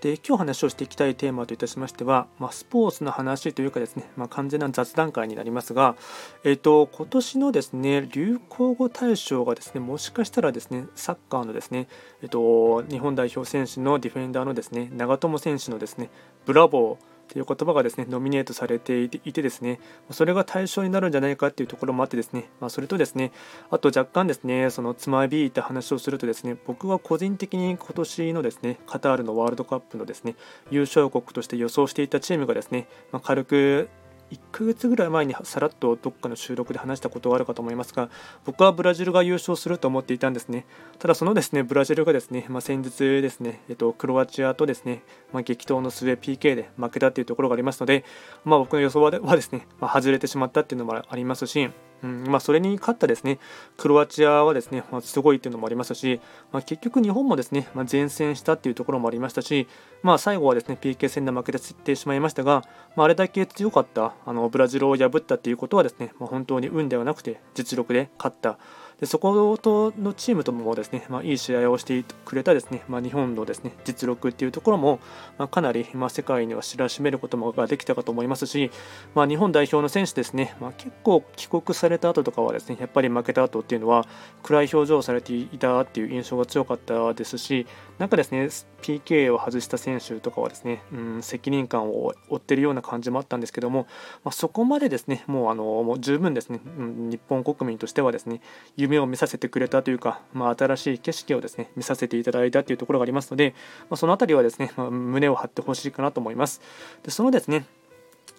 で今日話をしていきたいテーマといたしましては、まあ、スポーツの話というかですね、まあ、完全な雑談会になりますが、えーと、今年のですね流行語大賞がですねもしかしたらですねサッカーのですね、えーと、日本代表選手のディフェンダーのですね長友選手のですねブラボーという言葉がですねノミネートされていてですねそれが対象になるんじゃないかっていうところもあってですね、まあ、それとですねあと若干ですねそのつまびいた話をするとですね僕は個人的に今年のですねカタールのワールドカップのですね優勝国として予想していたチームがですね、まあ、軽く1ヶ月ぐらい前にさらっとどっかの収録で話したことがあるかと思いますが僕はブラジルが優勝すると思っていたんですね。ただそのですねブラジルがですね、まあ、先日ですね、えっと、クロアチアとですね、まあ、激闘の末 PK で負けたというところがありますので、まあ、僕の予想はですね、まあ外れてしまったっていうのもありますしうんまあ、それに勝ったですねクロアチアはですね、まあ、すごいっていうのもありましたし、まあ、結局日本もですね、まあ、前線したっていうところもありましたし、まあ、最後はですね PK 戦で負けてしまいましたが、まあ、あれだけ強かったあのブラジルを破ったということはですね、まあ、本当に運ではなくて実力で勝ったでそことのチームともですね、まあ、いい試合をしてくれたですね、まあ、日本のですね実力っていうところも、まあ、かなり、まあ、世界には知らしめることもができたかと思いますし、まあ、日本代表の選手ですね、まあ、結構帰国された後とかはですねやっぱり負けた後っていうのは暗い表情をされていたっていう印象が強かったですしなんかですね PK を外した選手とかはですね、うん、責任感を負っているような感じもあったんですけども、まあ、そこまでですねもうあのもう十分ですね、うん、日本国民としてはですね夢を見させてくれたというか、まあ、新しい景色をですね見させていただいたというところがありますので、まあ、その辺りはですね、まあ、胸を張ってほしいかなと思います。でそのですね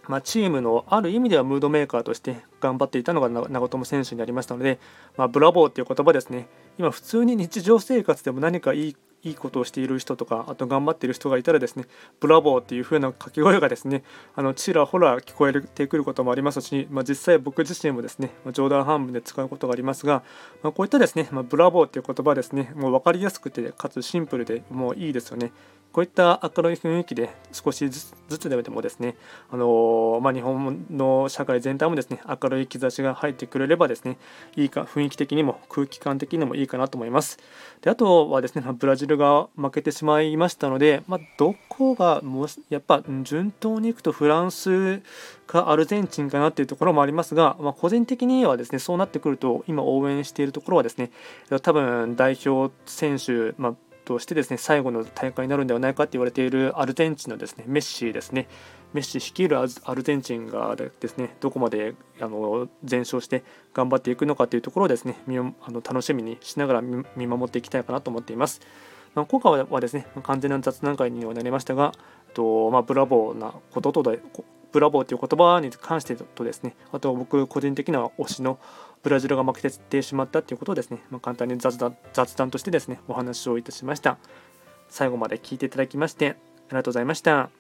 まあ、チームのある意味ではムードメーカーとして頑張っていたのが長友選手になりましたので、まあ、ブラボーという言葉ですね今普通に日常生活でも何かいいいいことをしている人とかあと頑張っている人がいたらですねブラボーっていう風な掛け声がですねあのちらほら聞こえてくることもありますし、まあ、実際僕自身もですねま冗談半分で使うことがありますが、まあ、こういったですね、ま、ブラボーっていう言葉ですねもう分かりやすくてかつシンプルでもういいですよねこういった明るい雰囲気で少しずつでもですね、あのまあ、日本の社会全体もですね明るい兆しが入ってくれればですねいいか雰囲気的にも空気感的にもいいかなと思います。であとはですねブラジルが負けてしまいましたので、まあ、どこがもやっぱ順当にいくとフランスかアルゼンチンかなっていうところもありますが、まあ、個人的にはですねそうなってくると今応援しているところはですね多分代表選手、まあとしてですね最後の大会になるんではないかと言われているアルゼンチンのですねメッシですねメッシ率いるアルゼンチンがですねどこまであの全勝して頑張っていくのかというところをですねあの楽しみにしながら見守っていきたいかなと思っています。まあ、今回はですね完全な雑談会にはなりましたがと、まあ、ブラボーなこととブラボーという言葉に関してとですねあと僕個人的な推しのブラジルが負けてしまったということをですね、まあ、簡単に雑談雑談としてですねお話をいたしました。最後まで聞いていただきましてありがとうございました。